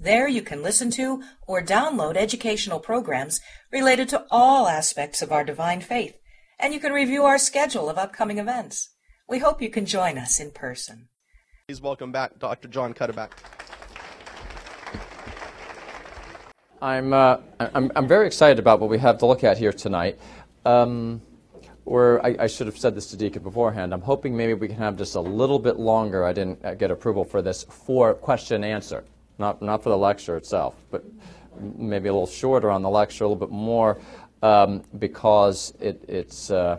There you can listen to or download educational programs related to all aspects of our divine faith, and you can review our schedule of upcoming events. We hope you can join us in person. Please welcome back Dr. John Cuddeback. I'm, uh, I'm, I'm very excited about what we have to look at here tonight. Um, or I, I, should have said this to Deacon beforehand. I'm hoping maybe we can have just a little bit longer. I didn't uh, get approval for this for question and answer not, not for the lecture itself, but maybe a little shorter on the lecture, a little bit more, um, because it it's, uh,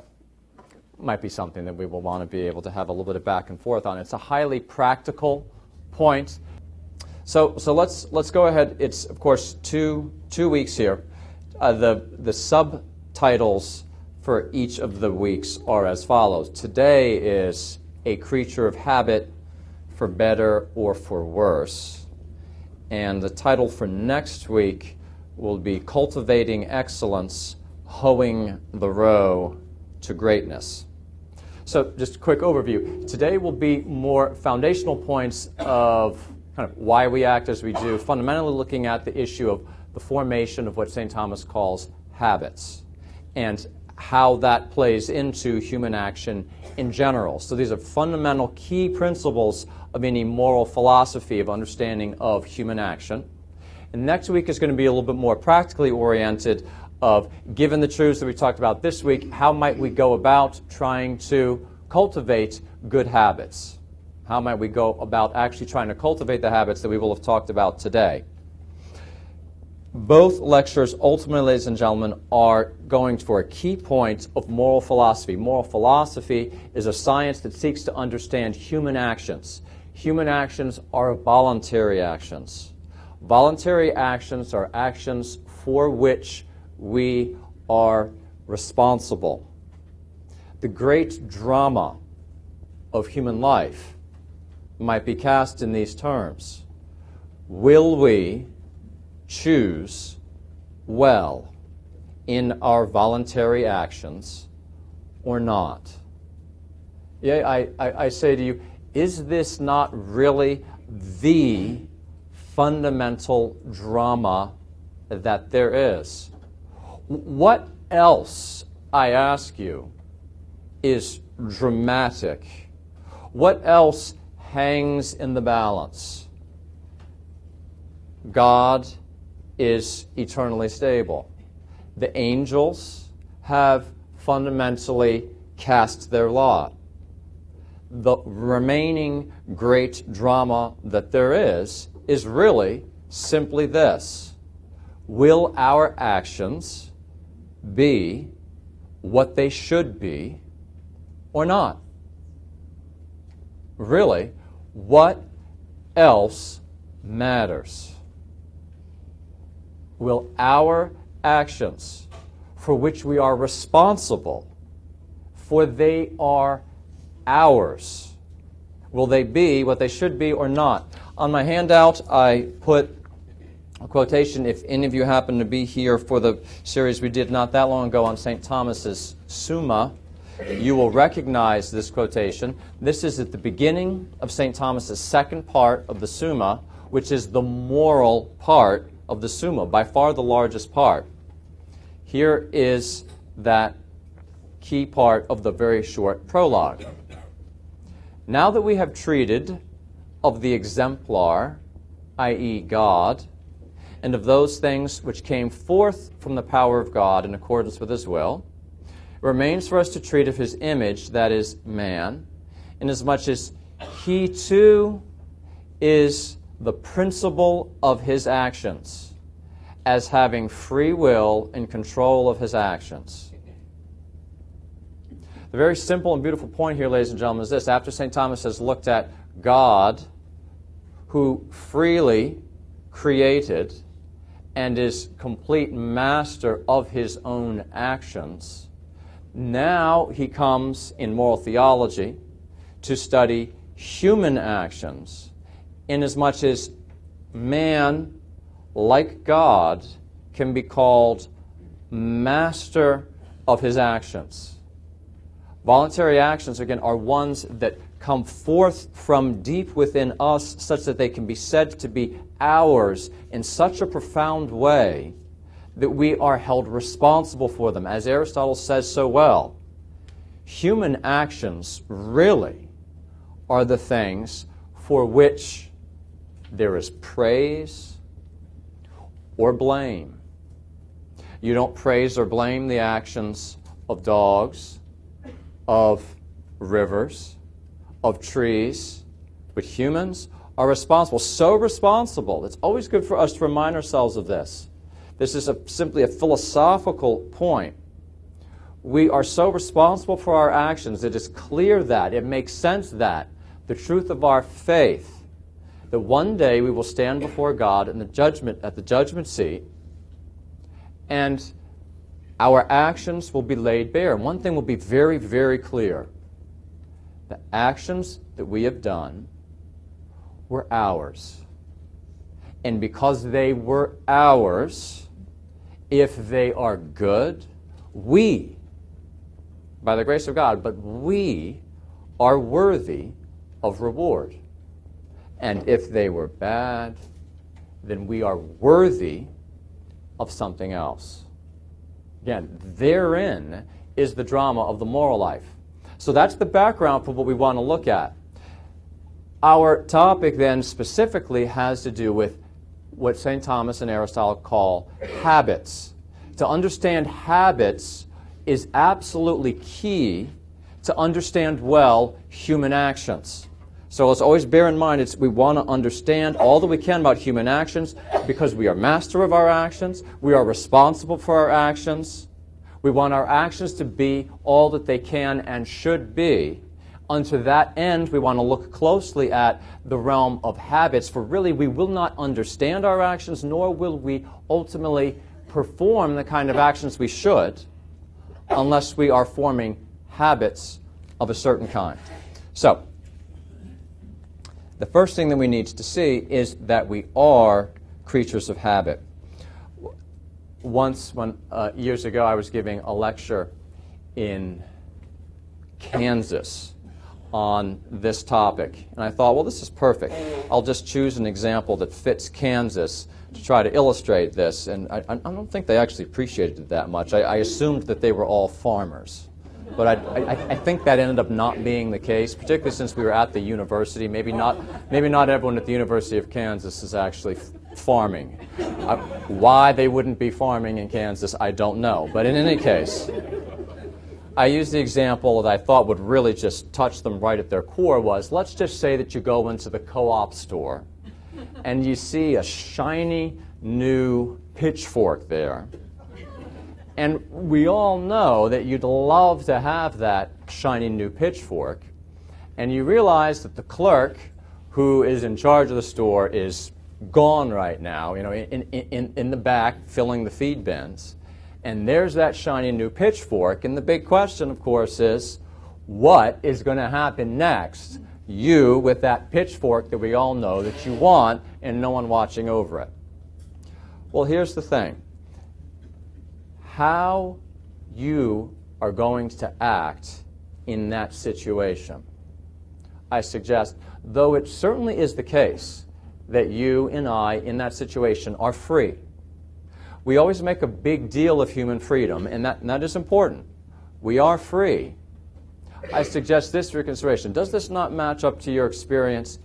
might be something that we will want to be able to have a little bit of back and forth on. It's a highly practical point. So, so let's, let's go ahead. It's, of course, two, two weeks here. Uh, the, the subtitles for each of the weeks are as follows. Today is A Creature of Habit for Better or for Worse. And the title for next week will be Cultivating Excellence, Hoeing the Row to Greatness. So, just a quick overview. Today will be more foundational points of kind of why we act as we do, fundamentally looking at the issue of the formation of what St. Thomas calls habits and how that plays into human action in general. So, these are fundamental key principles of any moral philosophy of understanding of human action. And next week is going to be a little bit more practically oriented of given the truths that we talked about this week, how might we go about trying to cultivate good habits? How might we go about actually trying to cultivate the habits that we will have talked about today? Both lectures, ultimately, ladies and gentlemen, are going for a key point of moral philosophy. Moral philosophy is a science that seeks to understand human actions Human actions are voluntary actions. Voluntary actions are actions for which we are responsible. The great drama of human life might be cast in these terms Will we choose well in our voluntary actions or not? Yeah, I, I, I say to you, is this not really the fundamental drama that there is? What else, I ask you, is dramatic? What else hangs in the balance? God is eternally stable. The angels have fundamentally cast their lot the remaining great drama that there is is really simply this Will our actions be what they should be or not? Really, what else matters? Will our actions, for which we are responsible, for they are ours. Will they be what they should be or not? On my handout, I put a quotation. If any of you happen to be here for the series we did not that long ago on St. Thomas's Summa, you will recognize this quotation. This is at the beginning of St. Thomas's second part of the Summa, which is the moral part of the Summa, by far the largest part. Here is that key part of the very short prologue. Now that we have treated of the exemplar, i.e., God, and of those things which came forth from the power of God in accordance with His will, it remains for us to treat of His image, that is, man, inasmuch as He too is the principle of His actions, as having free will and control of His actions. The very simple and beautiful point here, ladies and gentlemen, is this. After St. Thomas has looked at God, who freely created and is complete master of his own actions, Now he comes in moral theology to study human actions, inasmuch as man, like God, can be called master of his actions. Voluntary actions, again, are ones that come forth from deep within us such that they can be said to be ours in such a profound way that we are held responsible for them. As Aristotle says so well, human actions really are the things for which there is praise or blame. You don't praise or blame the actions of dogs, of rivers, of trees, but humans are responsible, so responsible. It's always good for us to remind ourselves of this. This is a, simply a philosophical point. We are so responsible for our actions. It is clear that, it makes sense that, the truth of our faith, that one day we will stand before God in the judgment, at the judgment seat, and our actions will be laid bare. And one thing will be very, very clear the actions that we have done were ours. And because they were ours, if they are good, we, by the grace of God, but we are worthy of reward. And if they were bad, then we are worthy of something else. Again, therein is the drama of the moral life. So that's the background for what we want to look at. Our topic then specifically has to do with what St. Thomas and Aristotle call habits. To understand habits is absolutely key to understand well human actions. So let's always bear in mind it's, we want to understand all that we can about human actions because we are master of our actions, we are responsible for our actions. We want our actions to be all that they can and should be. Unto that end, we want to look closely at the realm of habits, for really we will not understand our actions, nor will we ultimately perform the kind of actions we should unless we are forming habits of a certain kind. So, the first thing that we need to see is that we are creatures of habit once, when, uh, years ago, I was giving a lecture in Kansas on this topic. And I thought, well, this is perfect. I'll just choose an example that fits Kansas to try to illustrate this. And I, I don't think they actually appreciated it that much. I, I assumed that they were all farmers. But I, I, I, think that ended up not being the case, particularly since we were at the university. Maybe not, maybe not everyone at the University of Kansas is actually farming. Uh, why they wouldn't be farming in Kansas, I don't know. But in any case, I used the example that I thought would really just touch them right at their core was let's just say that you go into the co-op store and you see a shiny new pitchfork there. And we all know that you'd love to have that shiny new pitchfork. And you realize that the clerk who is in charge of the store is gone right now, you know, in, in, in the back filling the feed bins. And there's that shiny new pitchfork. And the big question, of course, is what is going to happen next? You with that pitchfork that we all know that you want and no one watching over it. Well, here's the thing how you are going to act in that situation. I suggest, though it certainly is the case that you and I, in that situation, are free. We always make a big deal of human freedom, and that, and that is important. We are free. I suggest this for consideration. Does this not match up to your experience?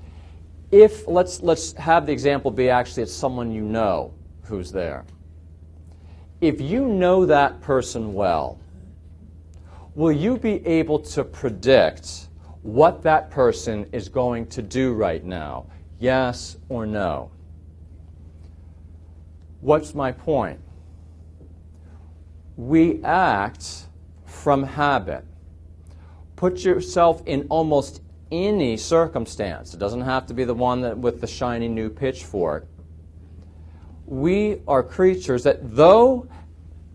If, let's, let's have the example be actually it's someone you know who's there. If you know that person well, will you be able to predict what that person is going to do right now? Yes or no? What's my point? We act from habit. Put yourself in almost any circumstance. It doesn't have to be the one that, with the shiny new pitchfork. We are creatures that, though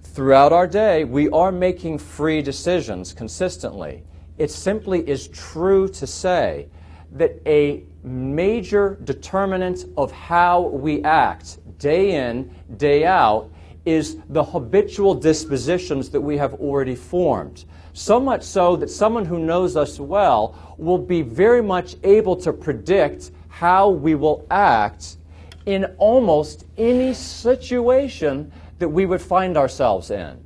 throughout our day, we are making free decisions consistently. It simply is true to say that a major determinant of how we act day in, day out, is the habitual dispositions that we have already formed. So much so that someone who knows us well will be very much able to predict how we will act in almost any situation that we would find ourselves in.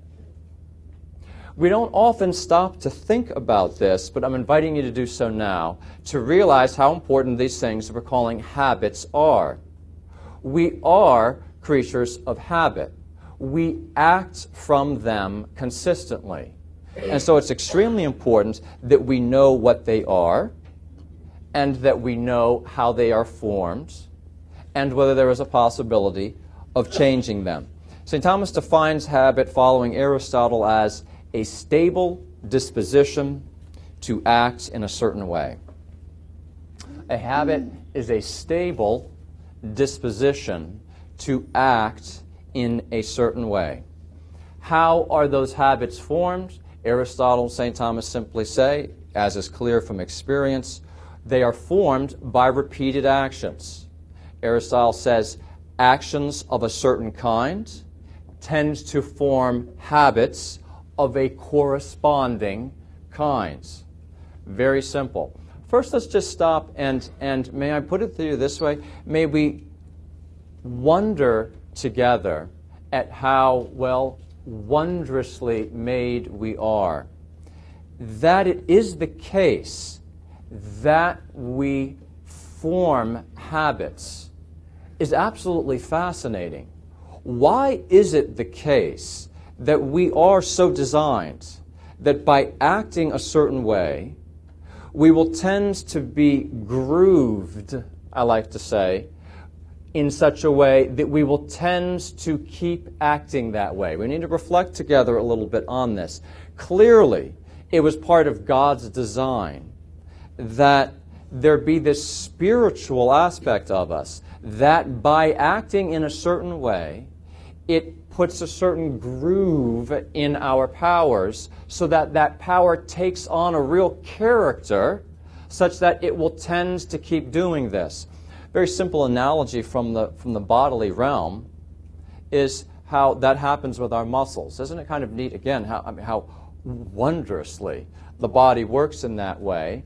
We don't often stop to think about this, but I'm inviting you to do so now to realize how important these things that we're calling habits are. We are creatures of habit. We act from them consistently. And so it's extremely important that we know what they are and that we know how they are formed and whether there is a possibility of changing them. St. Thomas defines habit following Aristotle as a stable disposition to act in a certain way. A habit is a stable disposition to act in a certain way. How are those habits formed? Aristotle and St. Thomas simply say, as is clear from experience, they are formed by repeated actions. Aristotle says actions of a certain kind tend to form habits of a corresponding kind. Very simple. First, let's just stop and, and may I put it to you this way? May we wonder together at how, well, wondrously made we are. That it is the case that we form habits is absolutely fascinating. Why is it the case that we are so designed that by acting a certain way, we will tend to be grooved, I like to say, in such a way that we will tend to keep acting that way. We need to reflect together a little bit on this. Clearly, it was part of God's design that there be this spiritual aspect of us, that by acting in a certain way, it puts a certain groove in our powers so that that power takes on a real character such that it will tend to keep doing this very simple analogy from the, from the bodily realm is how that happens with our muscles. Isn't it kind of neat, again, how, I mean, how wondrously the body works in that way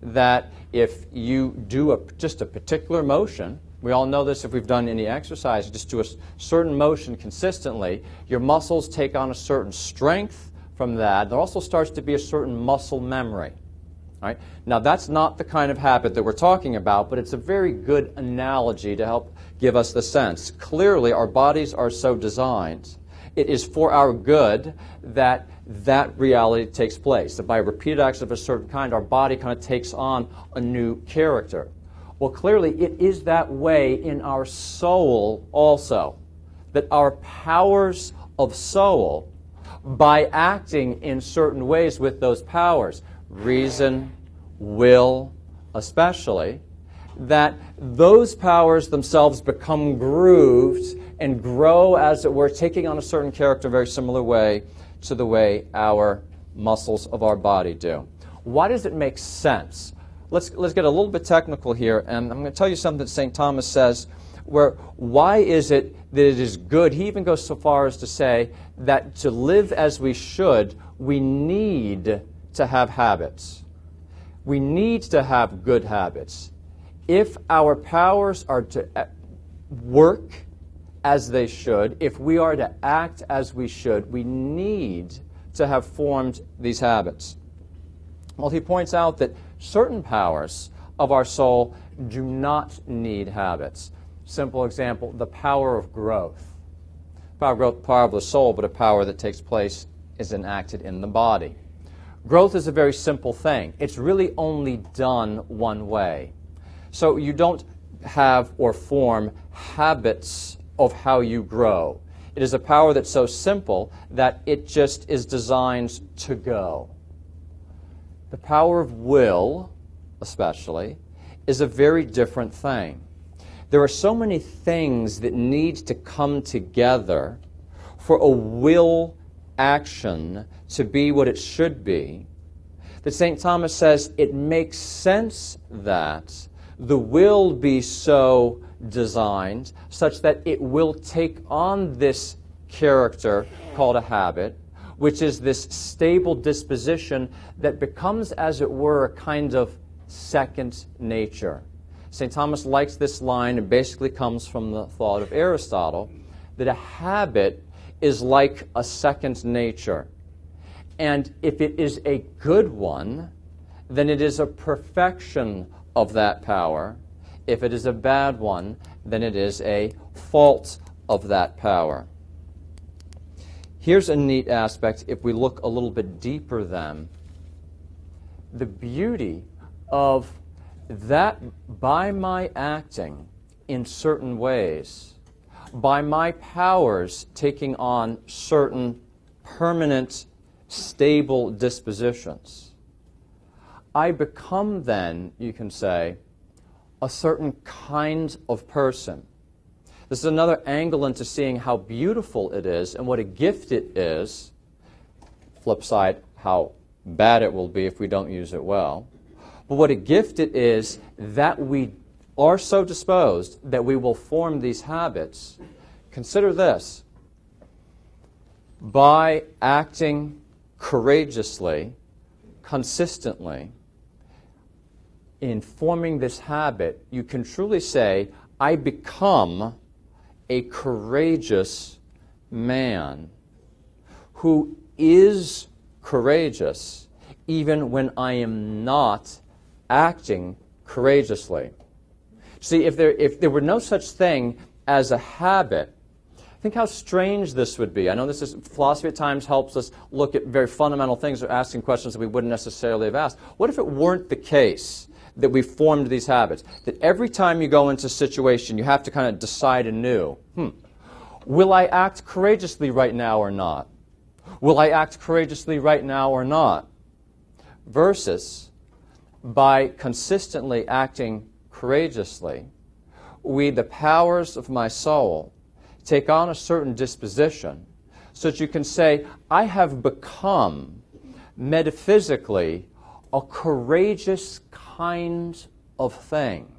that if you do a, just a particular motion, we all know this if we've done any exercise, just do a certain motion consistently, your muscles take on a certain strength from that. There also starts to be a certain muscle memory. Right? Now, that's not the kind of habit that we're talking about, but it's a very good analogy to help give us the sense. Clearly, our bodies are so designed. It is for our good that that reality takes place. That by repeated acts of a certain kind, our body kind of takes on a new character. Well, clearly, it is that way in our soul also. That our powers of soul, by acting in certain ways with those powers, reason, will, especially, that those powers themselves become grooved and grow, as it were, taking on a certain character, very similar way to the way our muscles of our body do. Why does it make sense? Let's, let's get a little bit technical here, and I'm going to tell you something that St. Thomas says, where why is it that it is good? He even goes so far as to say that to live as we should, we need to have habits. We need to have good habits. If our powers are to uh, work as they should, if we are to act as we should, we need to have formed these habits. Well, he points out that certain powers of our soul do not need habits. Simple example the power of growth. Power of growth, power of the soul, but a power that takes place is enacted in the body. Growth is a very simple thing. It's really only done one way. So you don't have or form habits of how you grow. It is a power that's so simple that it just is designed to go. The power of will, especially, is a very different thing. There are so many things that need to come together for a will action to be what it should be, that St. Thomas says it makes sense that the will be so designed such that it will take on this character called a habit, which is this stable disposition that becomes, as it were, a kind of second nature. St. Thomas likes this line, and basically comes from the thought of Aristotle that a habit is like a second nature. And if it is a good one, then it is a perfection of that power. If it is a bad one, then it is a fault of that power. Here's a neat aspect if we look a little bit deeper then. The beauty of that by my acting in certain ways, by my powers taking on certain permanent, stable dispositions, I become then, you can say, a certain kind of person. This is another angle into seeing how beautiful it is and what a gift it is. Flip side, how bad it will be if we don't use it well. But what a gift it is that we are so disposed that we will form these habits. Consider this by acting courageously, consistently, in forming this habit, you can truly say, I become a courageous man who is courageous even when I am not acting courageously. See, if there, if there were no such thing as a habit, think how strange this would be. I know this is philosophy at times helps us look at very fundamental things or asking questions that we wouldn't necessarily have asked. What if it weren't the case that we've formed these habits? That every time you go into a situation, you have to kind of decide anew. Hmm, will I act courageously right now or not? Will I act courageously right now or not? Versus by consistently acting courageously, we, the powers of my soul, take on a certain disposition so that you can say, I have become metaphysically a courageous kind of thing.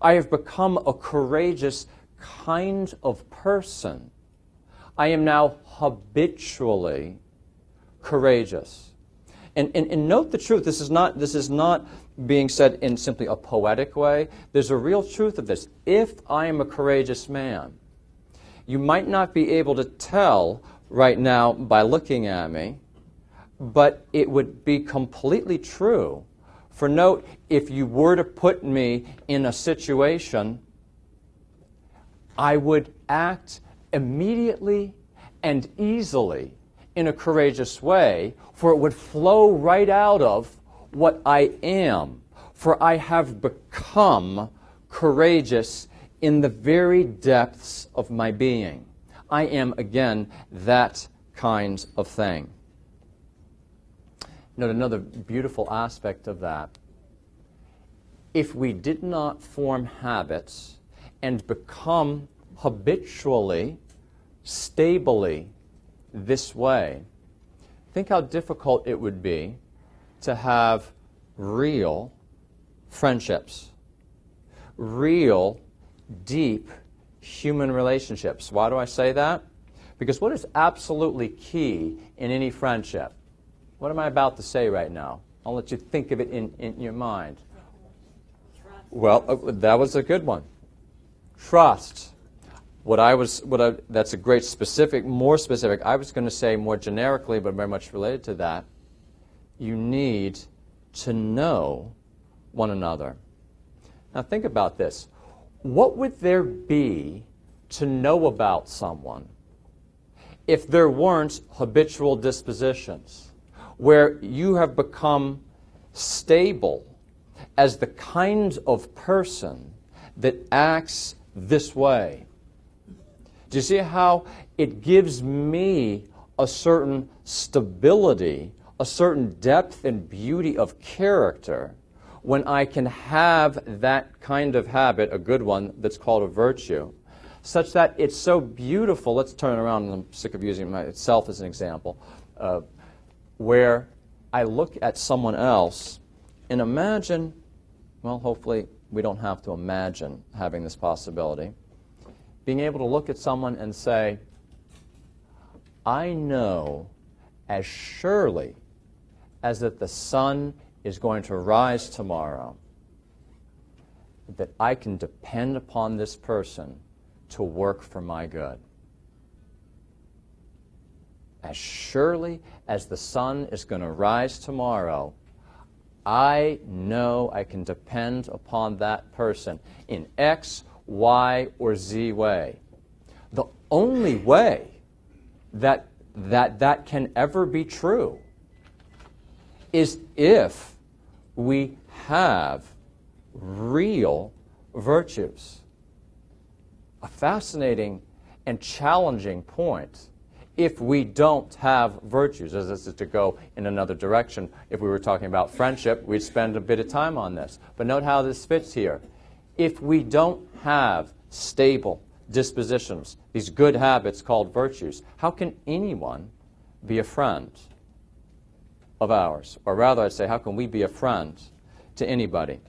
I have become a courageous kind of person. I am now habitually courageous. And, and, and note the truth. This is, not, this is not being said in simply a poetic way. There's a real truth of this. If I am a courageous man, you might not be able to tell right now by looking at me, but it would be completely true. For note, if you were to put me in a situation, I would act immediately and easily in a courageous way, for it would flow right out of what I am. For I have become courageous in the very depths of my being. I am, again, that kind of thing. Note another beautiful aspect of that. If we did not form habits and become habitually, stably this way, think how difficult it would be to have real friendships, real, deep human relationships. Why do I say that? Because what is absolutely key in any friendship? What am I about to say right now? I'll let you think of it in, in your mind. Well, uh, that was a good one. Trust. What I was, what I, that's a great specific, more specific. I was going to say more generically, but very much related to that. You need to know one another. Now think about this. What would there be to know about someone if there weren't habitual dispositions where you have become stable as the kind of person that acts this way? Do you see how it gives me a certain stability, a certain depth and beauty of character when I can have that kind of habit, a good one that's called a virtue, such that it's so beautiful. Let's turn around, and I'm sick of using myself as an example, uh, where I look at someone else and imagine, well, hopefully we don't have to imagine having this possibility, being able to look at someone and say, I know as surely as that the sun is going to rise tomorrow, that I can depend upon this person to work for my good. As surely as the sun is going to rise tomorrow, I know I can depend upon that person in X, Y, or Z way. The only way that that, that can ever be true is if we have real virtues a fascinating and challenging point if we don't have virtues, as this is to go in another direction. If we were talking about friendship, we'd spend a bit of time on this. But note how this fits here. If we don't have stable dispositions, these good habits called virtues, how can anyone be a friend of ours? Or rather, I'd say, how can we be a friend to anybody?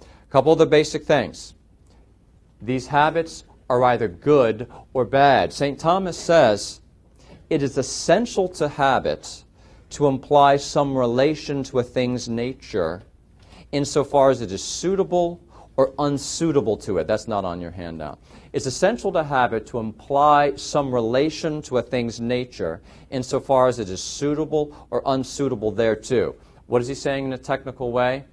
A couple of the basic things. These habits are either good or bad. St. Thomas says it is essential to habits to imply some relation to a thing's nature insofar as it is suitable or unsuitable to it. That's not on your handout. It's essential to habit to imply some relation to a thing's nature insofar as it is suitable or unsuitable thereto. What is he saying in a technical way?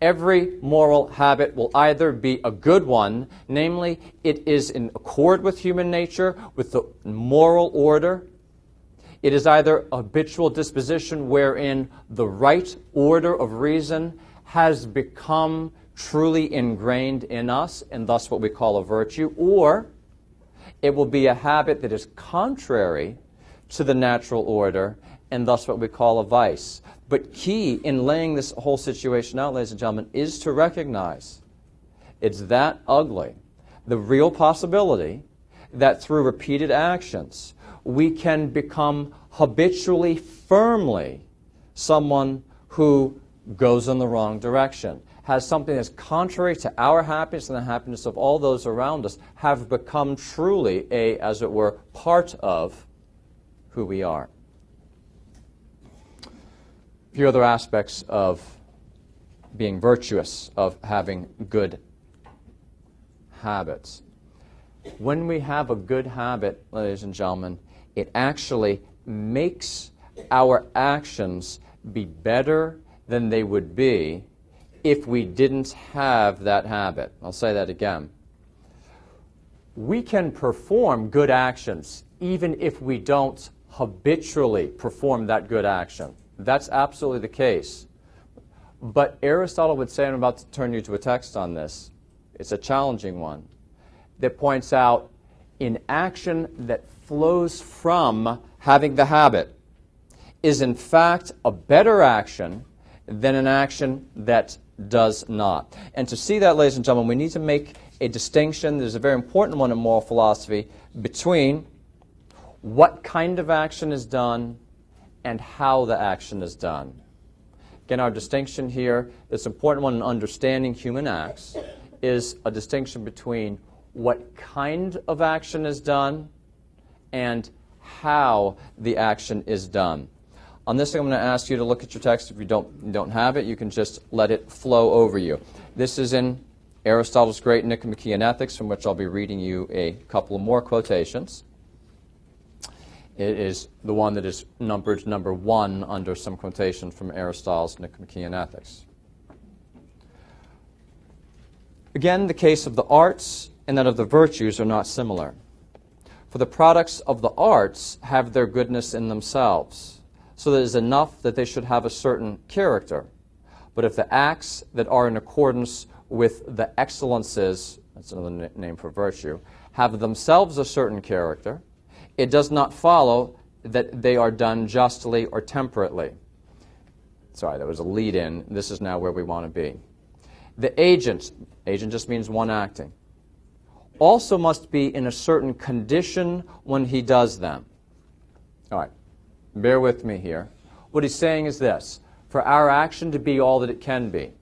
every moral habit will either be a good one, namely, it is in accord with human nature, with the moral order. It is either habitual disposition wherein the right order of reason has become truly ingrained in us, and thus what we call a virtue, or it will be a habit that is contrary to the natural order, and thus what we call a vice. But key in laying this whole situation out, ladies and gentlemen, is to recognize it's that ugly. The real possibility that through repeated actions, we can become habitually, firmly someone who goes in the wrong direction, has something that's contrary to our happiness and the happiness of all those around us, have become truly a, as it were, part of who we are A few other aspects of being virtuous, of having good habits. When we have a good habit, ladies and gentlemen, it actually makes our actions be better than they would be if we didn't have that habit. I'll say that again. We can perform good actions even if we don't habitually perform that good action. That's absolutely the case. But Aristotle would say, and I'm about to turn you to a text on this, it's a challenging one, that points out in action that flows from having the habit is in fact a better action than an action that does not. And to see that, ladies and gentlemen, we need to make a distinction. There's a very important one in moral philosophy between what kind of action is done and how the action is done. Again, our distinction here, this important one in understanding human acts, is a distinction between what kind of action is done and how the action is done. On this, I'm going to ask you to look at your text. If you don't, don't have it, you can just let it flow over you. This is in Aristotle's great Nicomachean Ethics, from which I'll be reading you a couple more quotations. It is the one that is numbered number one under some quotation from Aristotle's Nicomachean Ethics. Again, the case of the arts and that of the virtues are not similar. For the products of the arts have their goodness in themselves, so that it is enough that they should have a certain character. But if the acts that are in accordance with the excellences, that's another name for virtue, have themselves a certain character, it does not follow that they are done justly or temperately. Sorry, that was a lead in. This is now where we want to be. The agent, agent just means one acting, also must be in a certain condition when he does them. All right, bear with me here. What he's saying is this for our action to be all that it can be,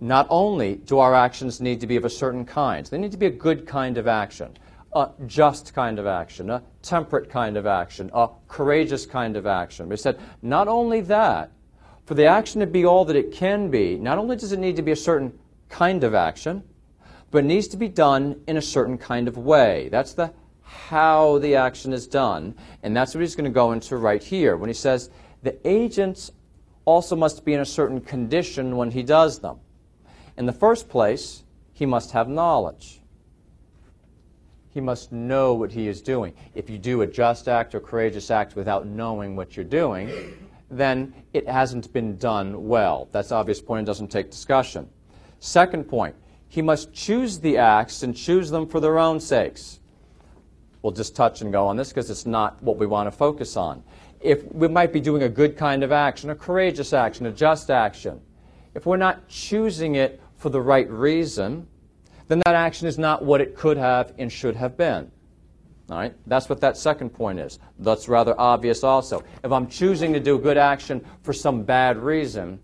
not only do our actions need to be of a certain kind, they need to be a good kind of action, a just kind of action, a temperate kind of action, a courageous kind of action. He said, not only that, for the action to be all that it can be, not only does it need to be a certain kind of action, but it needs to be done in a certain kind of way. That's the how the action is done. And that's what he's going to go into right here when he says the agents also must be in a certain condition when he does them. In the first place, he must have knowledge. He must know what he is doing. If you do a just act or courageous act without knowing what you're doing, then it hasn't been done well. That's obvious point and doesn't take discussion. Second point, he must choose the acts and choose them for their own sakes. We'll just touch and go on this because it's not what we want to focus on. If we might be doing a good kind of action, a courageous action, a just action, if we're not choosing it for the right reason, then that action is not what it could have and should have been. All right? That's what that second point is. That's rather obvious also. If I'm choosing to do a good action for some bad reason,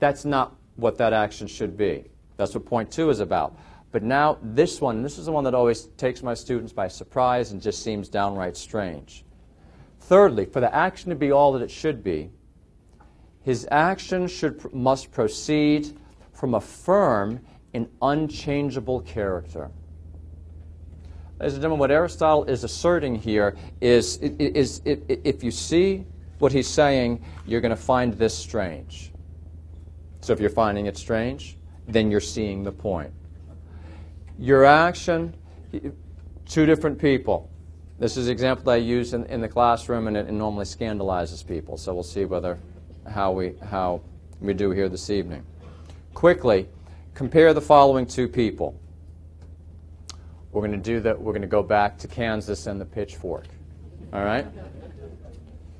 that's not what that action should be. That's what point two is about. But now, this one, this is the one that always takes my students by surprise and just seems downright strange. Thirdly, for the action to be all that it should be, his action should, must proceed from a firm and unchangeable character. Ladies and gentlemen, what Aristotle is asserting here is, is, is if you see what he's saying, you're going to find this strange. So if you're finding it strange, then you're seeing the point. Your action, two different people. This is an example that I use in, in the classroom, and it, it normally scandalizes people. So we'll see whether how we how we do here this evening. Quickly, compare the following two people. We're going to do that. We're going to go back to Kansas and the pitchfork. All right.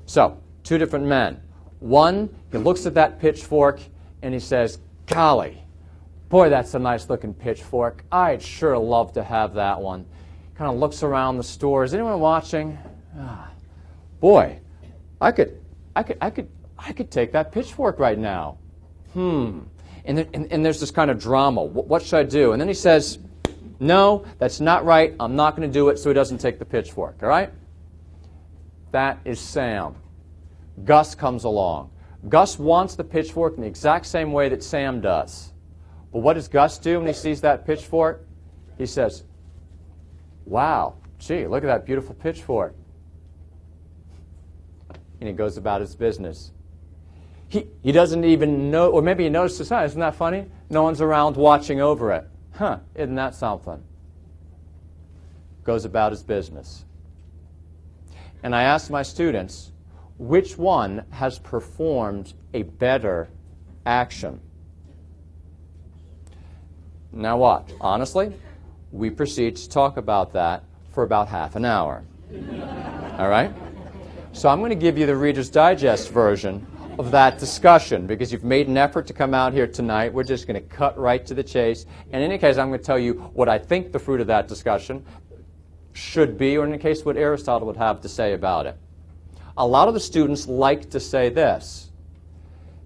So two different men. One, he looks at that pitchfork and he says, "Golly, Boy, that's a nice looking pitchfork. I'd sure love to have that one. Kind of looks around the store. Is anyone watching? Ah, boy, I could, I could, I could, I could take that pitchfork right now. Hmm. And, there, and, and there's this kind of drama. What should I do? And then he says, No, that's not right. I'm not going to do it, so he doesn't take the pitchfork. All right? That is Sam. Gus comes along. Gus wants the pitchfork in the exact same way that Sam does. But what does Gus do when he sees that pitchfork? He says, Wow, gee, look at that beautiful pitchfork. And he goes about his business. He, he doesn't even know, or maybe he notices, huh, isn't that funny? No one's around watching over it. Huh, isn't that something? Goes about his business. And I ask my students, which one has performed a better action? Now, what? Honestly, we proceed to talk about that for about half an hour. All right? So I'm going to give you the Reader's Digest version of that discussion because you've made an effort to come out here tonight. We're just going to cut right to the chase. And in any case, I'm going to tell you what I think the fruit of that discussion should be, or in any case, what Aristotle would have to say about it. A lot of the students like to say this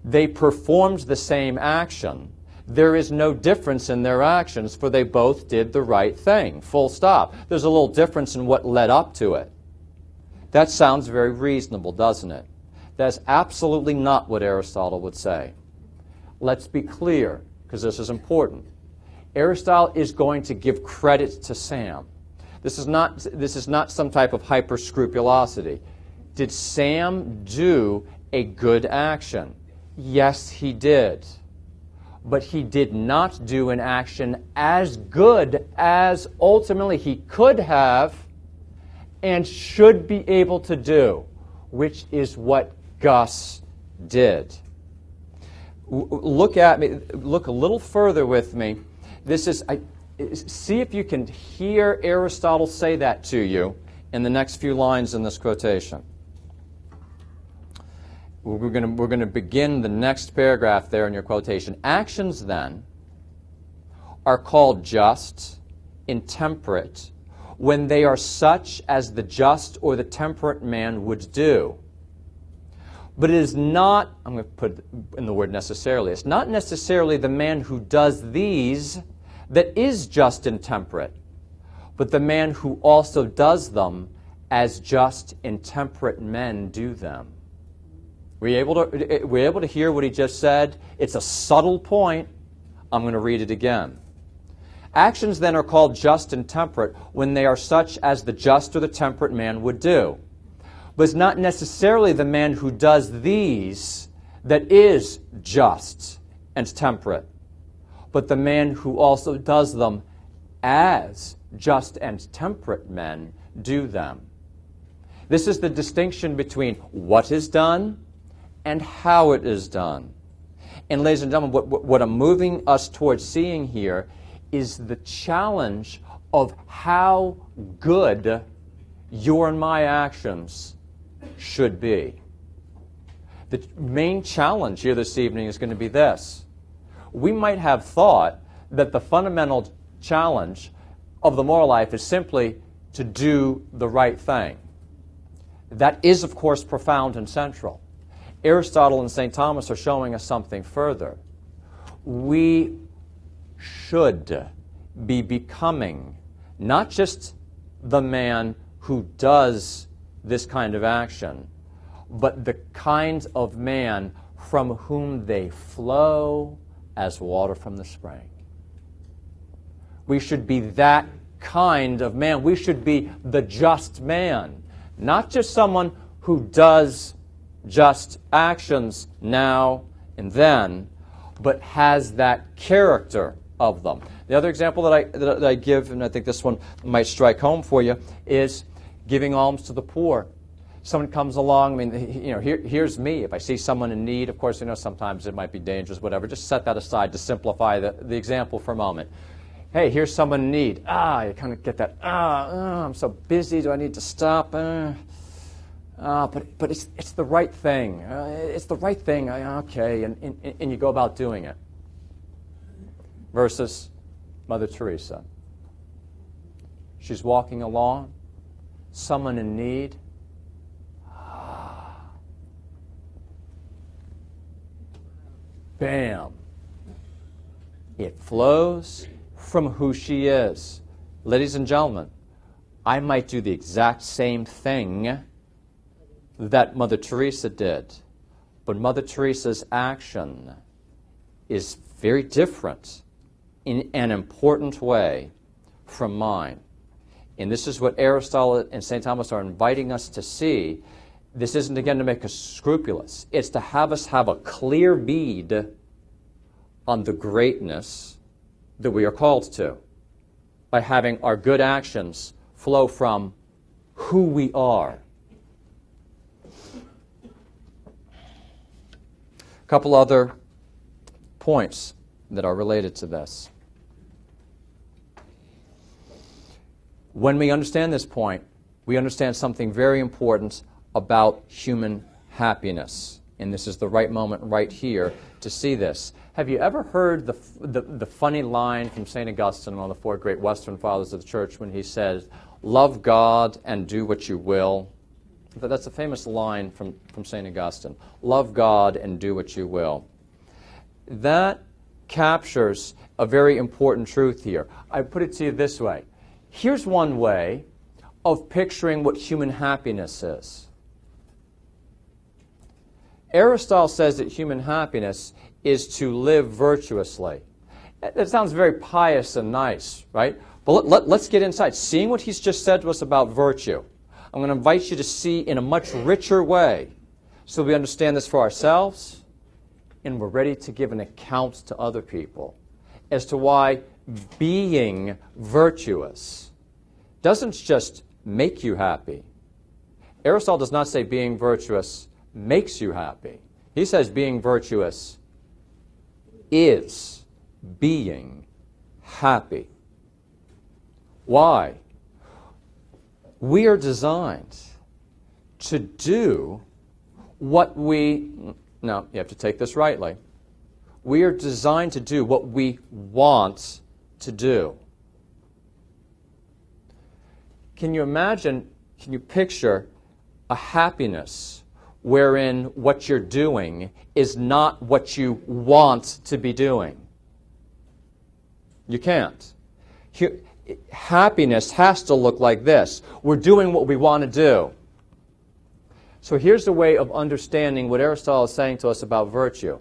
they performed the same action there is no difference in their actions, for they both did the right thing. Full stop. There's a little difference in what led up to it. That sounds very reasonable, doesn't it? That's absolutely not what Aristotle would say. Let's be clear, because this is important. Aristotle is going to give credit to Sam. This is not, this is not some type of hyper scrupulosity. Did Sam do a good action? Yes, he did but he did not do an action as good as ultimately he could have and should be able to do, which is what Gus did. Look at me, look a little further with me. This is, I, see if you can hear Aristotle say that to you in the next few lines in this quotation. We're going, to, we're going to begin the next paragraph there in your quotation. Actions, then, are called just intemperate when they are such as the just or the temperate man would do. But it is not, I'm going to put in the word necessarily, it's not necessarily the man who does these that is just and temperate, but the man who also does them as just and temperate men do them. Were you able to, were you able to hear what he just said? It's a subtle point. I'm going to read it again. Actions then are called just and temperate when they are such as the just or the temperate man would do. But it's not necessarily the man who does these that is just and temperate, but the man who also does them as just and temperate men do them. This is the distinction between what is done and how it is done. And, ladies and gentlemen, what, what I'm moving us towards seeing here is the challenge of how good your and my actions should be. The main challenge here this evening is going to be this. We might have thought that the fundamental challenge of the moral life is simply to do the right thing. That is, of course, profound and central. Aristotle and St. Thomas are showing us something further. We should be becoming not just the man who does this kind of action, but the kind of man from whom they flow as water from the spring. We should be that kind of man. We should be the just man, not just someone who does just actions now and then, but has that character of them. The other example that I, that I give, and I think this one might strike home for you, is giving alms to the poor. Someone comes along, I mean, you know, here, here's me. If I see someone in need, of course, you know, sometimes it might be dangerous, whatever. Just set that aside to simplify the, the example for a moment. Hey, here's someone in need. Ah, you kind of get that, ah, oh, I'm so busy. Do I need to stop? Uh, uh, but but it's, it's the right thing. Uh, it's the right thing. Uh, okay, and, and, and you go about doing it. Versus Mother Teresa. She's walking along, someone in need. Bam. It flows from who she is. Ladies and gentlemen, I might do the exact same thing that Mother Teresa did. But Mother Teresa's action is very different in an important way from mine. And this is what Aristotle and St. Thomas are inviting us to see. This isn't, again, to make us scrupulous, it's to have us have a clear bead on the greatness that we are called to by having our good actions flow from who we are couple other points that are related to this. When we understand this point, we understand something very important about human happiness. And this is the right moment right here to see this. Have you ever heard the, the, the funny line from St. Augustine, one of the four great Western fathers of the church, when he says, Love God and do what you will? That's a famous line from, from St. Augustine love God and do what you will. That captures a very important truth here. I put it to you this way here's one way of picturing what human happiness is. Aristotle says that human happiness is to live virtuously. That sounds very pious and nice, right? But let, us let, get inside. Seeing what he's just said to us about virtue, I'm going to invite you to see in a much richer way so we understand this for ourselves and we're ready to give an account to other people as to why being virtuous doesn't just make you happy. Aristotle does not say being virtuous makes you happy. He says being virtuous is being happy. Why? We are designed to do what we, no, you have to take this rightly. We are designed to do what we want to do. can you imagine, can you picture a happiness wherein what you're doing is not what you want to be doing? You can't. Here, happiness has to look like this. We're doing what we want to do. So here's a way of understanding what Aristotle is saying to us about virtue.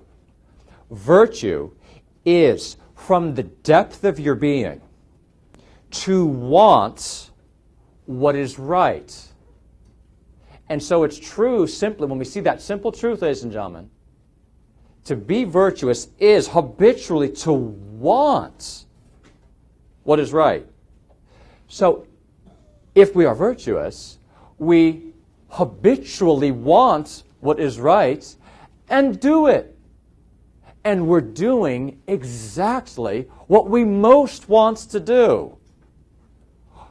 Virtue is from the depth of your being to want what is right. And so it's true simply when we see that simple truth, ladies and gentlemen, to be virtuous is habitually to want what is right. So if we are virtuous, we habitually want what is right and do it. And we're doing exactly what we most want to do.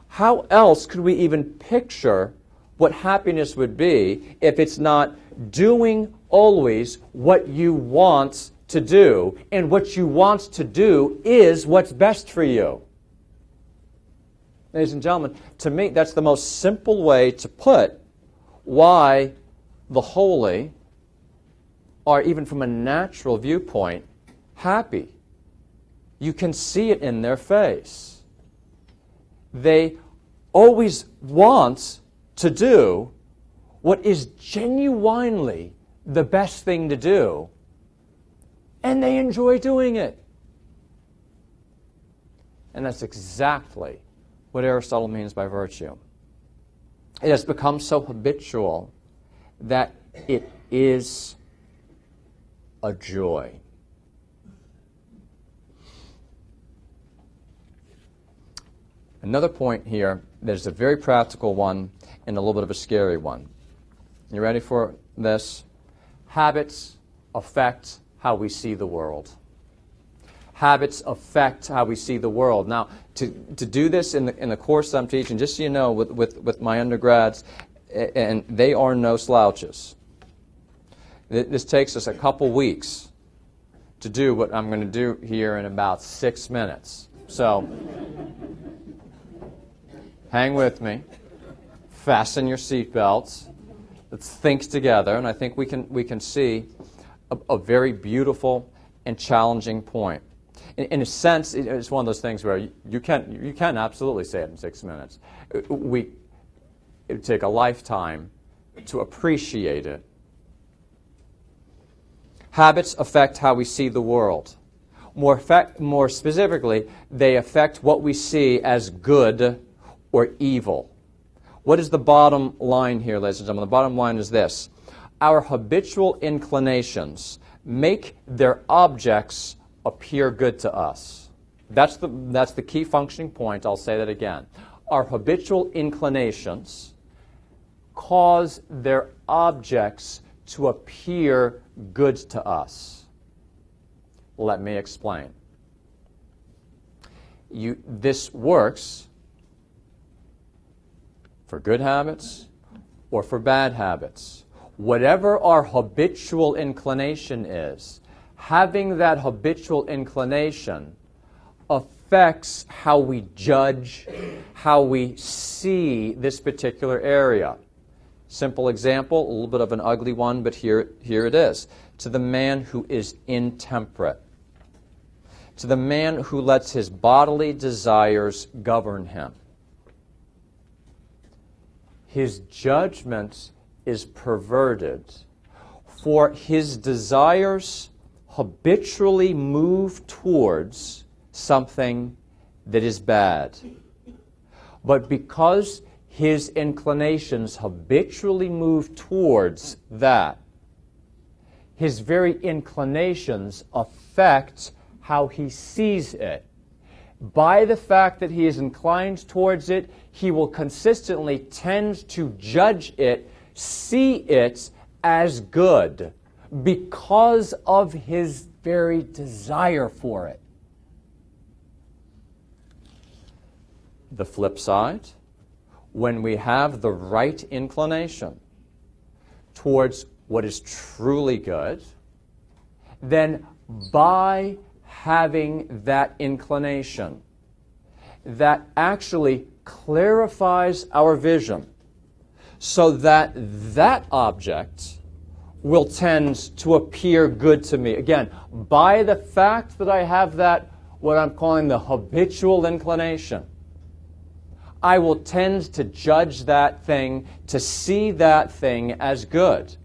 How else could we even picture what happiness would be if it's not doing always what you want to do, and what you want to do is what's best for you? Ladies and gentlemen, to me, that's the most simple way to put why the holy are, even from a natural viewpoint, happy. You can see it in their face. They always wants to do what is genuinely the best thing to do, and they enjoy doing it. And that's exactly what Aristotle means by virtue. It has become so habitual that it is a joy. Another point here that is a very practical one and a little bit of a scary one. You ready for this? Habits affect how we see the world. Habits affect how we see the world. Now, to, to do this in the, in the course I'm teaching, just so you know, with, with, with my undergrads, and they are no slouches. This takes us a couple weeks to do what I'm going to do here in about six minutes. So, hang with me, fasten your seatbelts, let's think together, and I think we can, we can see a, a very beautiful and challenging point. In, in, a sense, it's one of those things where you, you, can, you can absolutely say it in six minutes. We, it would take a lifetime to appreciate it. Habits affect how we see the world. More, effect, more specifically, they affect what we see as good or evil. What is the bottom line here, ladies and gentlemen? The bottom line is this Our habitual inclinations make their objects appear good to us. That's the, that's the key functioning point. I'll say that again. Our habitual inclinations cause their objects to appear good to us. Let me explain. You, this works for good habits or for bad habits. Whatever our habitual inclination is, having that habitual inclination affects how we judge, how we see this particular area. Simple example, a little bit of an ugly one, but here, here it is. To the man who is intemperate, to the man who lets his bodily desires govern him his judgment is perverted, for his desires habitually move towards something that is bad. But because his inclinations habitually move towards that, his very inclinations affect how he sees it by the fact that he is inclined towards it, he will consistently tend to judge it, see it as good because of his very desire for it. The flip side, when we have the right inclination towards what is truly good, then by having that inclination that actually clarifies our vision so that that object will tend to appear good to me. Again, by the fact that I have that, what I'm calling the habitual inclination, I will tend to judge that thing, to see that thing as good.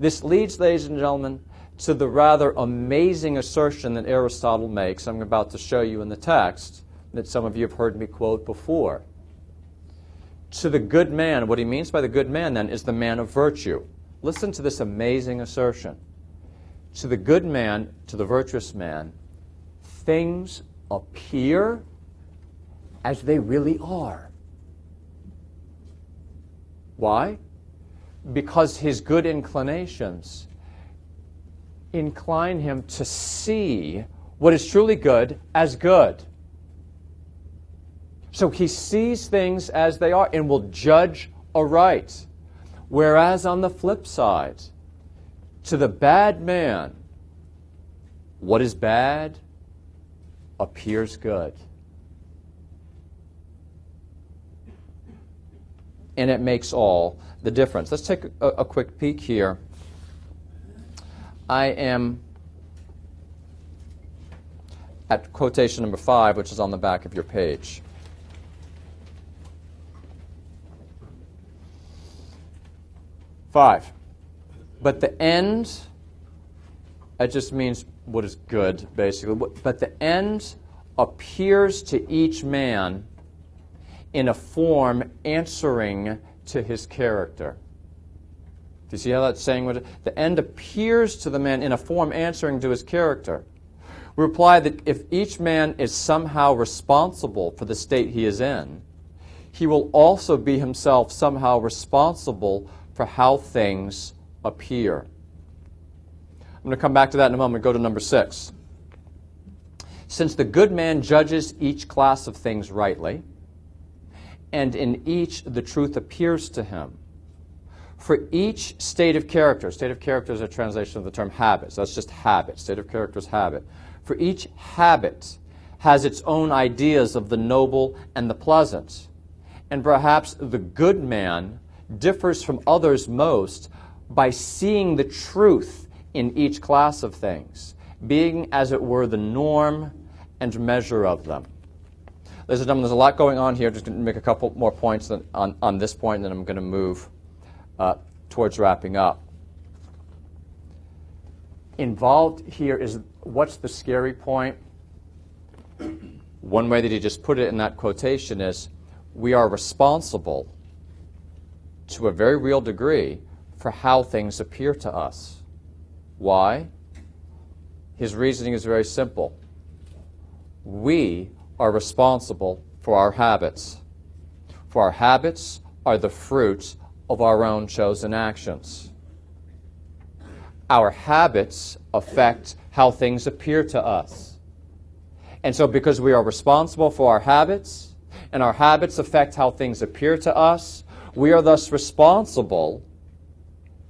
This leads, ladies and gentlemen, to the rather amazing assertion that Aristotle makes, I'm about to show you in the text, that some of you have heard me quote before. To the good man, what he means by the good man then is the man of virtue. Listen to this amazing assertion. To the good man, to the virtuous man, things appear as they really are. Why? Because his good inclinations incline him to see what is truly good as good. So he sees things as they are and will judge aright. Whereas on the flip side, to the bad man, what is bad appears good. And it makes all the difference. Let's take a, a quick peek here. I am at quotation number five, which is on the back of your page. Five. But the end, it just means what is good, basically. But the end appears to each man in a form answering to his character. Do you see how that's saying? What the end appears to the man in a form answering to his character. We reply that if each man is somehow responsible for the state he is in, he will also be himself somehow responsible for how things appear. I'm going to come back to that in a moment. Go to number six. Since the good man judges each class of things rightly, and in each the truth appears to him, for each state of character, state of character is a translation of the term habits. That's just habit. State of character is habit. For each habit has its own ideas of the noble and the pleasant. And perhaps the good man differs from others most by seeing the truth in each class of things, being, as it were, the norm and measure of them. And gentlemen, there's a lot going on here. Just going to make a couple more points on, on this point, and then I'm going to move uh, towards wrapping up. Involved here is what's the scary point? One way that he just put it in that quotation is we are responsible to a very real degree for how things appear to us. Why? His reasoning is very simple. We are responsible for our habits. For our habits are the fruits of our own chosen actions. Our habits affect how things appear to us. And so, because we are responsible for our habits, and our habits affect how things appear to us, we are thus responsible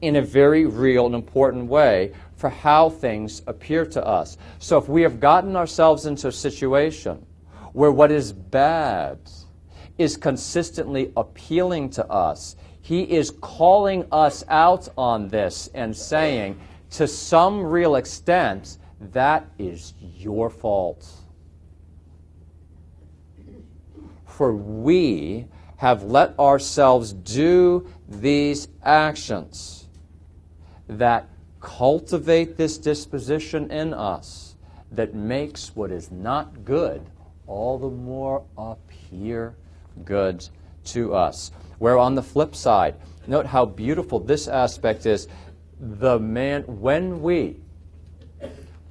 in a very real and important way for how things appear to us. So, if we have gotten ourselves into a situation where what is bad is consistently appealing to us, he is calling us out on this and saying, to some real extent, that is your fault. For we have let ourselves do these actions that cultivate this disposition in us that makes what is not good all the more appear good to us. Where on the flip side, note how beautiful this aspect is. The man, when we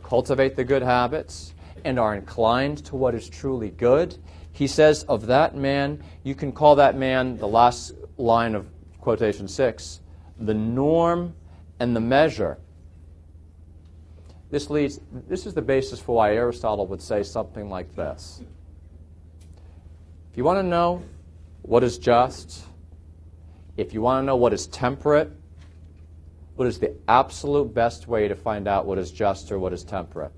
cultivate the good habits and are inclined to what is truly good, he says of that man, you can call that man, the last line of quotation six, the norm and the measure. This leads, this is the basis for why Aristotle would say something like this. If you want to know what is just, if you want to know what is temperate, what is the absolute best way to find out what is just or what is temperate?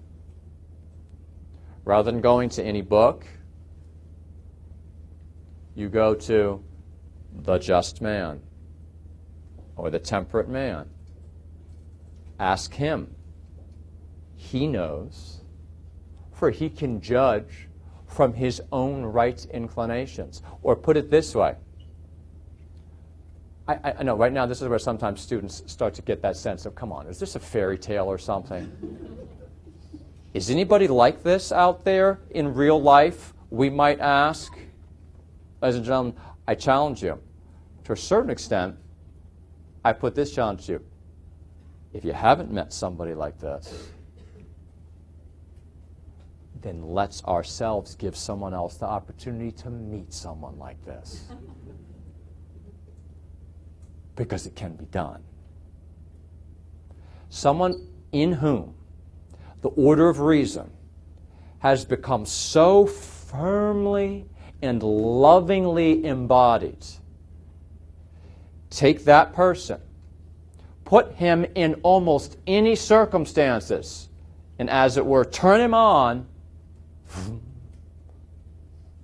Rather than going to any book, you go to the just man or the temperate man. Ask him. He knows, for he can judge from his own right inclinations. Or put it this way I, I, know right now this is where sometimes students start to get that sense of, come on, is this a fairy tale or something? is anybody like this out there in real life? We might ask. Ladies and gentlemen, I challenge you. To a certain extent, I put this challenge to you. If you haven't met somebody like this, then let's ourselves give someone else the opportunity to meet someone like this because it can be done. Someone in whom the order of reason has become so firmly and lovingly embodied. Take that person, put him in almost any circumstances, and as it were, turn him on,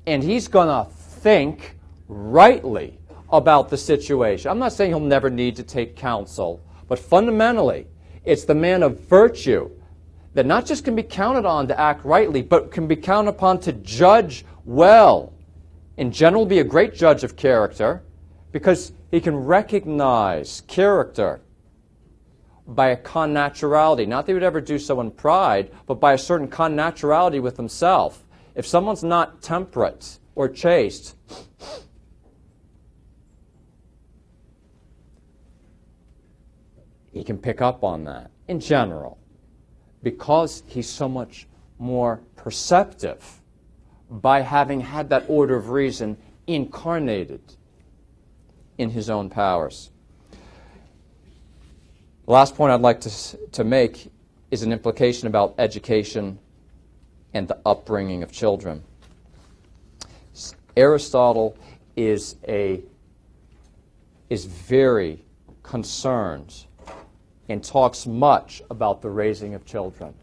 and he's going to think rightly about the situation. I'm not saying he'll never need to take counsel, but fundamentally, it's the man of virtue that not just can be counted on to act rightly, but can be counted upon to judge well. In general, be a great judge of character because he can recognize character by a connaturality. Not that he would ever do so in pride, but by a certain connaturality with himself. If someone's not temperate or chaste, he can pick up on that in general because he's so much more perceptive by having had that order of reason incarnated in his own powers. The last point I'd like to, to make is an implication about education and the upbringing of children. Aristotle is a is very concerned and talks much about the raising of children.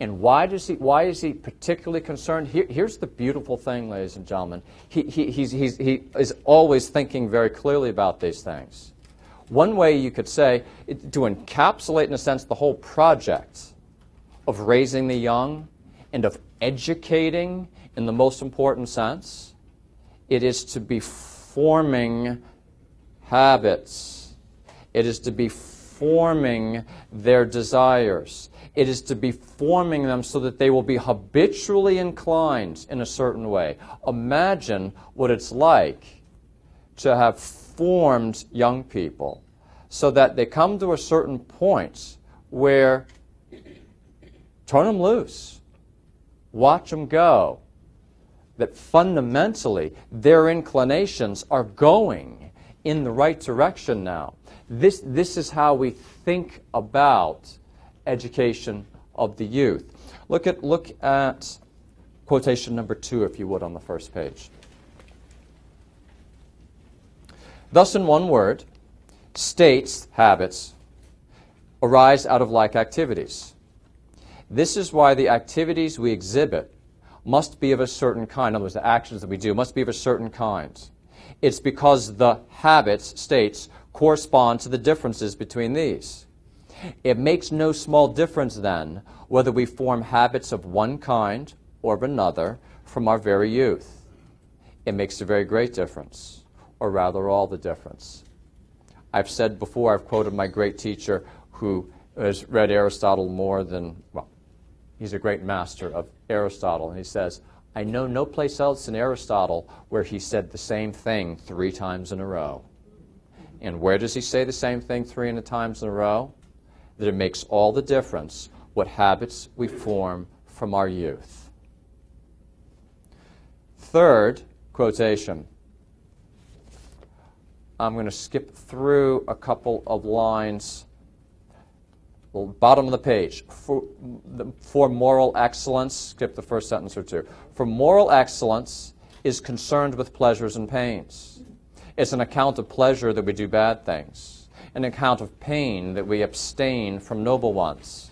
And why, does he, why is he particularly concerned? Here, here's the beautiful thing, ladies and gentlemen. He, he, he's, he's, he is always thinking very clearly about these things. One way you could say, to encapsulate, in a sense, the whole project of raising the young and of educating in the most important sense, it is to be forming habits. It is to be forming their desires. It is to be forming them so that they will be habitually inclined in a certain way. Imagine what it's like to have formed young people so that they come to a certain point where turn them loose, watch them go. That fundamentally their inclinations are going in the right direction now. This, this is how we think about education of the youth. Look at, look at quotation number two, if you would, on the first page. Thus, in one word, states, habits, arise out of like activities. This is why the activities we exhibit must be of a certain kind. In other words, the actions that we do must be of a certain kind. It's because the habits, states, correspond to the differences between these. It makes no small difference then whether we form habits of one kind or of another from our very youth. It makes a very great difference, or rather, all the difference. I've said before, I've quoted my great teacher who has read Aristotle more than, well, he's a great master of Aristotle, and he says, I know no place else in Aristotle where he said the same thing three times in a row. And where does he say the same thing three times in a row? That it makes all the difference what habits we form from our youth. Third quotation. I'm going to skip through a couple of lines. Bottom of the page. For, for moral excellence, skip the first sentence or two. For moral excellence is concerned with pleasures and pains it's an account of pleasure that we do bad things, an account of pain that we abstain from noble ones.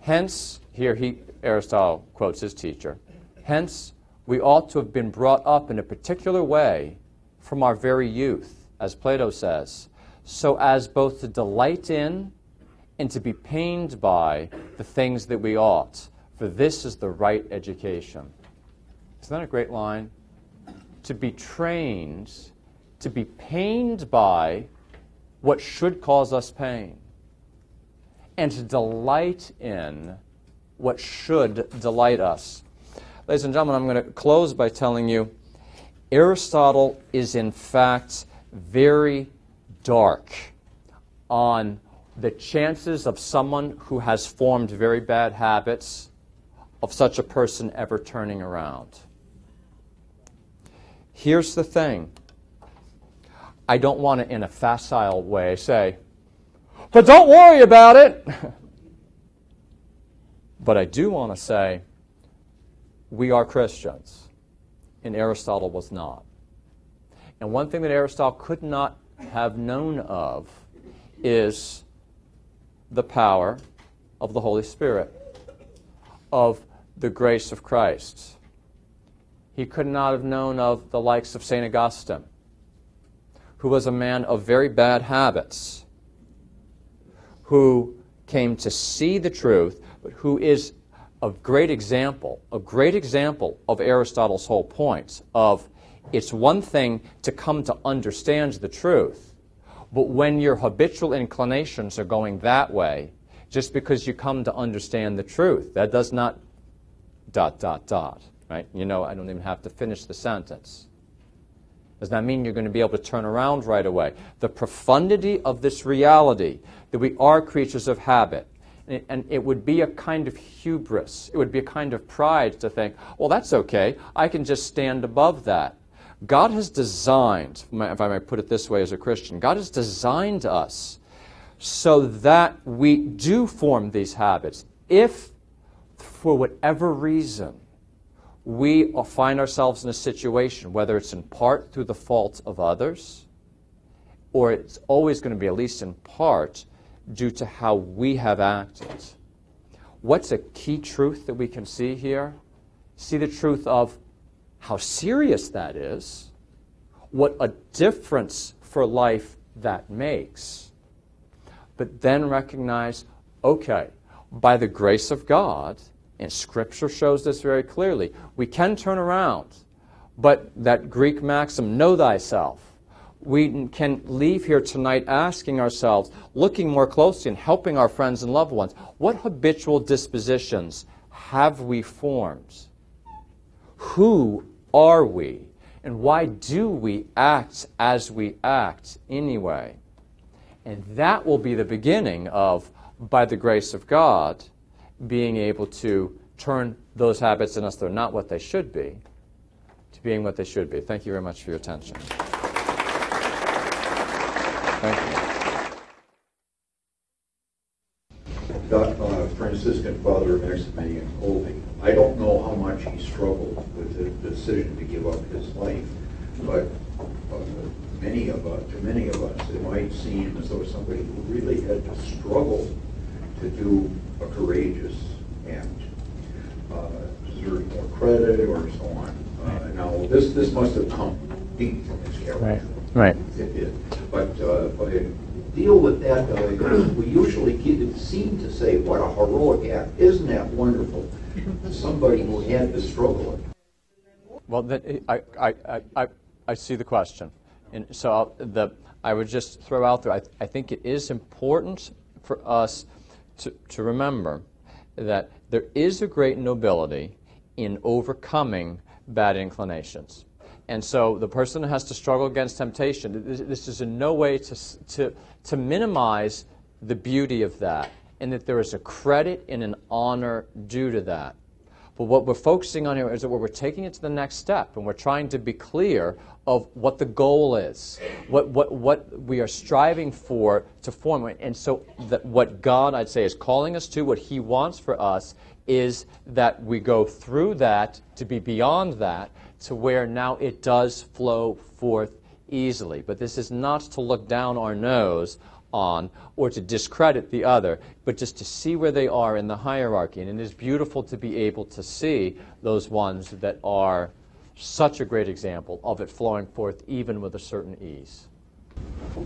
Hence, here he, Aristotle quotes his teacher, hence we ought to have been brought up in a particular way from our very youth, as Plato says, so as both to delight in and to be pained by the things that we ought, for this is the right education. Isn't that a great line? To be trained, to be pained by what should cause us pain, and to delight in what should delight us. Ladies and gentlemen, I'm going to close by telling you Aristotle is, in fact, very dark on the chances of someone who has formed very bad habits of such a person ever turning around. Here's the thing I don't want to, in a facile way, say, but don't worry about it. but I do want to say, we are Christians, and Aristotle was not. And one thing that Aristotle could not have known of is the power of the Holy Spirit, of the grace of Christ. He could not have known of the likes of St. Augustine, who was a man of very bad habits, who came to see the truth, but who is a great example, a great example of Aristotle's whole point of it's one thing to come to understand the truth, but when your habitual inclinations are going that way, just because you come to understand the truth, that does not dot, dot, dot, right? You know, I don't even have to finish the sentence. Does that mean you're going to be able to turn around right away? The profundity of this reality that we are creatures of habit, and it would be a kind of hubris, it would be a kind of pride to think, well, that's okay, I can just stand above that. God has designed, if I may put it this way as a Christian, God has designed us so that we do form these habits. If, for whatever reason, we find ourselves in a situation, whether it's in part through the fault of others, or it's always going to be, at least in part, due to how we have acted. What's a key truth that we can see here? See the truth of how serious that is, what a difference for life that makes. But then recognize okay, by the grace of God, and Scripture shows this very clearly, we can turn around. But that Greek maxim, know thyself, we can leave here tonight asking ourselves, looking more closely and helping our friends and loved ones, what habitual dispositions have we formed? Who are we? And why do we act as we act anyway? And that will be the beginning of, by the grace of God, being able to turn those habits in us that are not what they should be to being what they should be. Thank you very much for your attention. Thank you. Uh, Franciscan Father Maximilian Kolbe. I don't know how much he struggled with the decision to give up his life, but uh, many of us, to many of us, it might seem as though somebody who really had to struggle to do a courageous act uh, deserved more credit or so on. Uh, now, this this must have come deep from his character. Right. Right. It did. But, uh, but deal with that, uh, we usually seem to say, what a heroic act. Isn't that wonderful? Somebody who had to struggle. Well, then, I, I, I, I see the question. And so I'll, the, I would just throw out there, I, I think it is important for us to, to remember that there is a great nobility in overcoming bad inclinations. And so the person has to struggle against temptation. This is in no way to, to, to minimize the beauty of that, and that there is a credit and an honor due to that. But what we're focusing on here is that we're taking it to the next step, and we're trying to be clear of what the goal is, what, what, what we are striving for to form. And so, that what God, I'd say, is calling us to, what He wants for us, is that we go through that to be beyond that, to where now it does flow forth easily. But this is not to look down our nose on or to discredit the other, but just to see where they are in the hierarchy. And it is beautiful to be able to see those ones that are such a great example of it flowing forth even with a certain ease.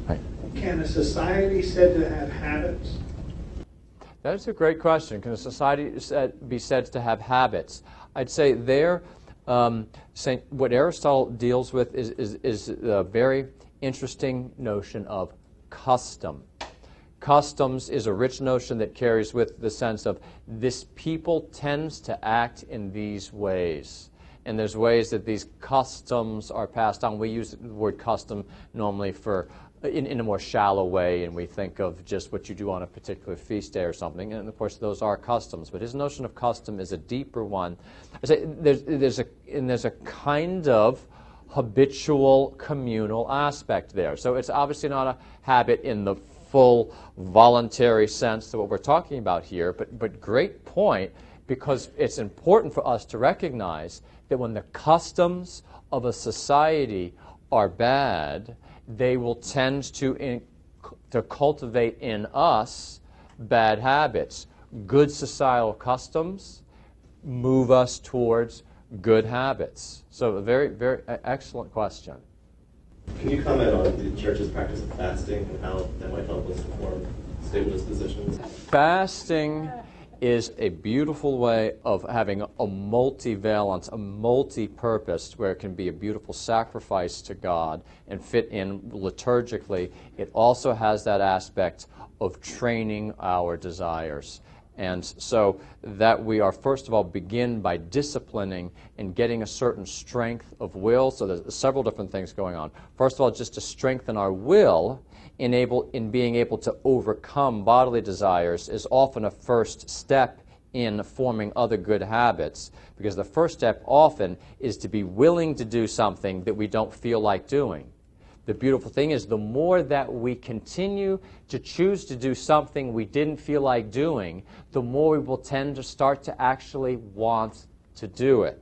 Right. Can a society said to have habits? That is a great question. Can a society be said to have habits? I'd say there, um, Saint, what Aristotle deals with is, is, is a very interesting notion of custom. Customs is a rich notion that carries with the sense of this people tends to act in these ways. And there's ways that these customs are passed on. We use the word custom normally for in, in a more shallow way, and we think of just what you do on a particular feast day or something. And of course, those are customs. But his notion of custom is a deeper one. I say there's, there's a and there's a kind of habitual communal aspect there. So it's obviously not a habit in the full voluntary sense to what we're talking about here, but, but great point because it's important for us to recognize that when the customs of a society are bad, they will tend to, in, to cultivate in us bad habits. Good societal customs move us towards good habits. So, a very, very excellent question. Can you comment on the church's practice of fasting and how that might help us to form stable dispositions? Fasting is a beautiful way of having a multi-valence, a multi-purpose, where it can be a beautiful sacrifice to God and fit in liturgically. It also has that aspect of training our desires. And so that we are, first of all, begin by disciplining and getting a certain strength of will. So there's several different things going on. First of all, just to strengthen our will in, able, in being able to overcome bodily desires is often a first step in forming other good habits because the first step often is to be willing to do something that we don't feel like doing. The beautiful thing is, the more that we continue to choose to do something we didn't feel like doing, the more we will tend to start to actually want to do it.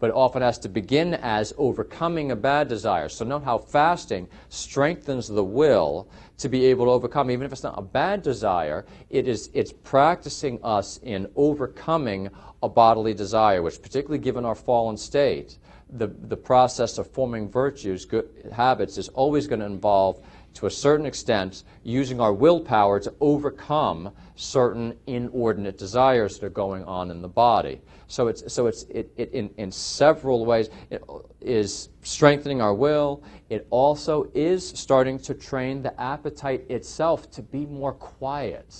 But it often has to begin as overcoming a bad desire. So, note how fasting strengthens the will to be able to overcome, even if it's not a bad desire, it is, it's practicing us in overcoming a bodily desire, which, particularly given our fallen state, the, the process of forming virtues, good habits, is always going to involve, to a certain extent, using our willpower to overcome certain inordinate desires that are going on in the body. So it's, so it's it, it, in, in several ways. It is strengthening our will. It also is starting to train the appetite itself to be more quiet.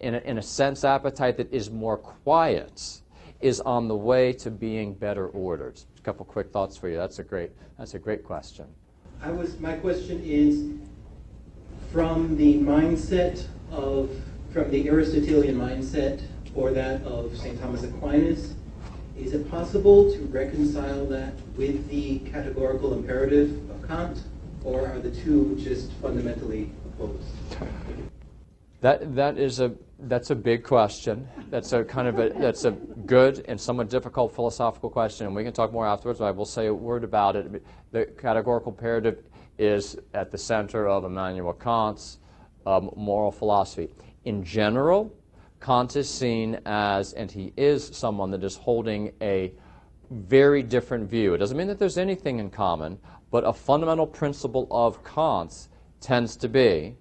In a, in a sense, appetite that is more quiet is on the way to being better ordered couple quick thoughts for you. That's a great, that's a great question. I was, my question is from the mindset of, from the Aristotelian mindset or that of St. Thomas Aquinas, is it possible to reconcile that with the categorical imperative of Kant, or are the two just fundamentally opposed? That, that is a, that's a big question. That's a kind of a, that's a good and somewhat difficult philosophical question, and we can talk more afterwards, But I will say a word about it. The categorical imperative is at the center of Immanuel Kant's um, moral philosophy. In general, Kant is seen as, and he is someone that is holding a very different view. It doesn't mean that there's anything in common, but a fundamental principle of Kant's tends to be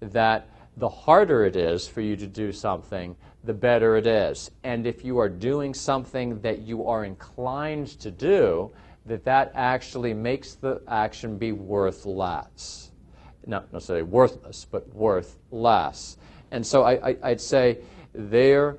that the harder it is for you to do something, the better it is. And if you are doing something that you are inclined to do, that that actually makes the action be worth less. Not necessarily worthless, but worth less. And so I, would say there,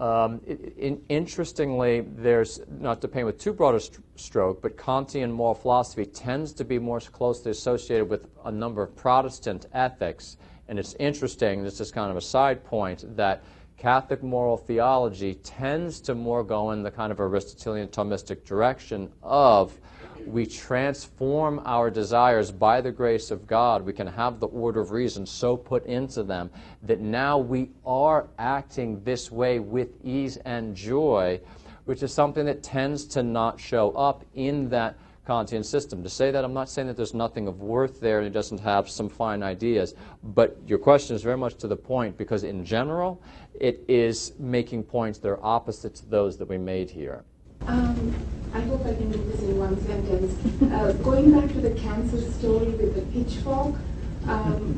um, in, interestingly, there's, not to paint with too broad a st- stroke, but Kantian moral philosophy tends to be more closely associated with a number of Protestant ethics and it's interesting, this is kind of a side point, that Catholic moral theology tends to more go in the kind of Aristotelian Thomistic direction of we transform our desires by the grace of God. We can have the order of reason so put into them that now we are acting this way with ease and joy, which is something that tends to not show up in that Kantian system. To say that, I'm not saying that there's nothing of worth there and it doesn't have some fine ideas, but your question is very much to the point because, in general, it is making points that are opposite to those that we made here. Um, I hope I can do this in one sentence. Uh, going back to the cancer story with the pitchfork, um,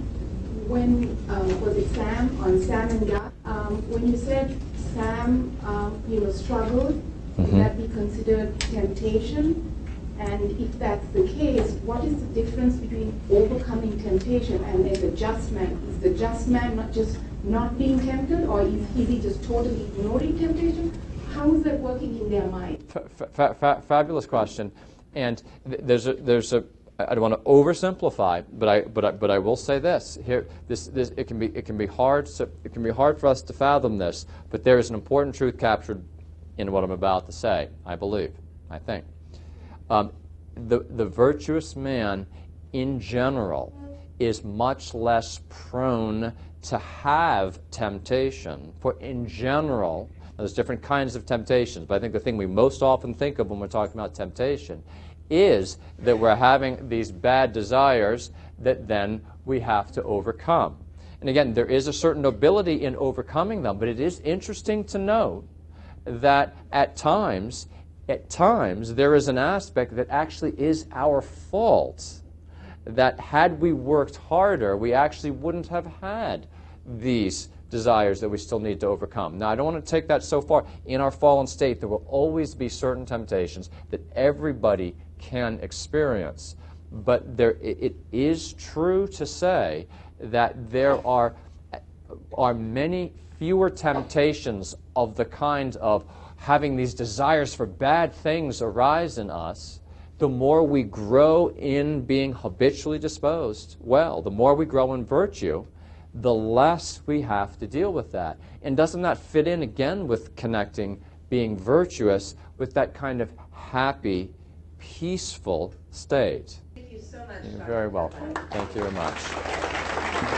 when uh, was it Sam on Sam and Yap? Um, when you said Sam, um, you know, struggled, mm-hmm. that be considered temptation? And if that's the case, what is the difference between overcoming temptation and then the just man? Is the just man not just not being tempted, or is, he just totally ignoring temptation? How is that working in their mind? Fa- fa- fabulous question. And th- there's a, there's a, I don't want to oversimplify, but I, but I, but I will say this here. This, this, it can be, it can be hard. To, it can be hard for us to fathom this, but there is an important truth captured in what I'm about to say. I believe. I think. Um, the, the virtuous man, in general, is much less prone to have temptation. For in general, there's different kinds of temptations, but I think the thing we most often think of when we're talking about temptation is that we're having these bad desires that then we have to overcome. And again, there is a certain nobility in overcoming them, but it is interesting to note that at times at times there is an aspect that actually is our fault. That had we worked harder, we actually wouldn't have had these desires that we still need to overcome. Now, I don't want to take that so far. In our fallen state, there will always be certain temptations that everybody can experience. But there, it is true to say that there are, are many fewer temptations of the kind of having these desires for bad things arise in us, the more we grow in being habitually disposed well, the more we grow in virtue, the less we have to deal with that. And doesn't that fit in again with connecting being virtuous with that kind of happy, peaceful state? Thank you so much. You're very welcome. Thank you very much.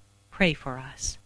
pray for us.